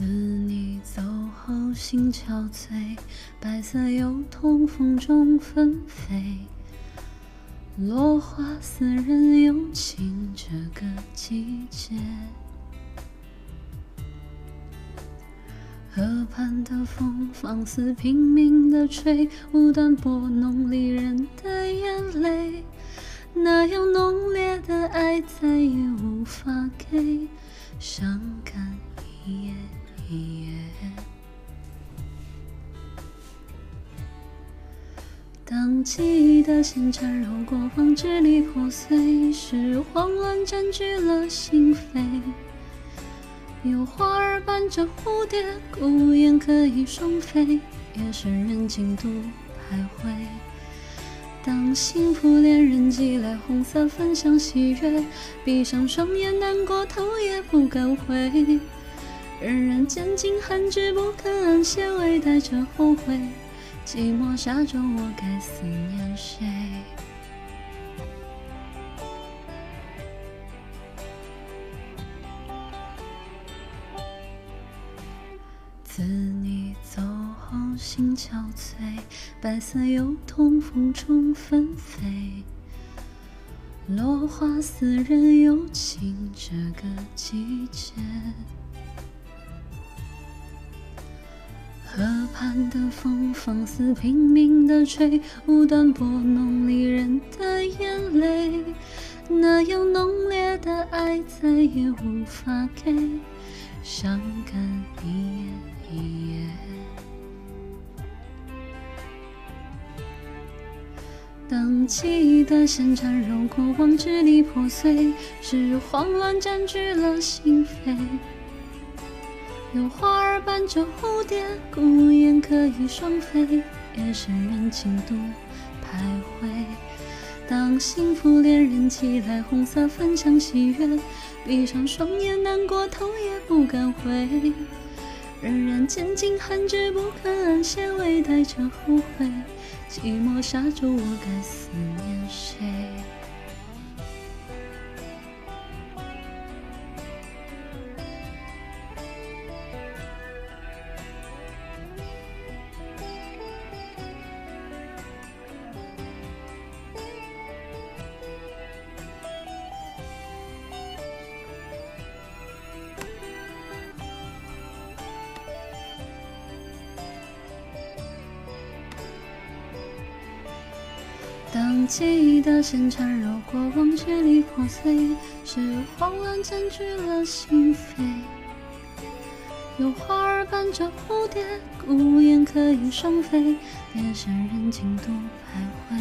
自你走后心憔悴，白色油桐风中纷飞，落花似人有情这个季节。河畔的风放肆拼命的吹，无端拨弄离人的眼泪，那样浓烈的爱再也无法给，伤感一夜。夜当记忆的线缠绕过往，支离破碎，是慌乱占据了心扉。有花儿伴着蝴蝶，孤雁可以双飞，夜深人静独徘徊。当幸福恋人寄来红色分享喜悦，闭上双眼难过，头也不敢回。人人渐进寒枝不肯安歇，微带着后悔。寂寞沙洲，我该思念谁？自你走后心憔悴，白色油桐风中纷飞，落花似人有情这个季节。河畔的风放肆拼命的吹，无端拨弄离人的眼泪，那样浓烈的爱再也无法给，伤感一夜一夜。当记忆的线缠绕过往，支离破碎，是慌乱占据了心扉。有花儿伴着蝴蝶，孤雁可以双飞，夜深人静独徘徊。当幸福恋人寄来红色分享喜悦，闭上双眼难过，头也不敢回。人人渐进寒枝不肯安歇，微带着后悔。寂寞沙洲，我该思当记忆的线缠绕过往，支离破碎，是慌乱占据了心扉。有花儿伴着蝴蝶，孤雁可以双飞，夜深人静独徘徊。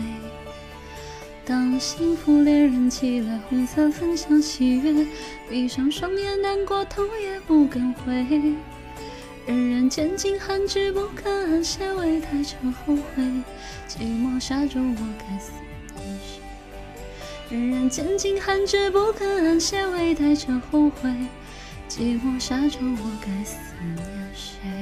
当幸福恋人寄来红色分享喜悦，闭上双眼难过，头也不敢回。人人拣尽寒枝不肯安歇，微带着后悔。寂寞沙洲，我该思念谁？人人拣尽寒枝不肯安歇，微带着后悔。寂寞沙洲，我该思念谁？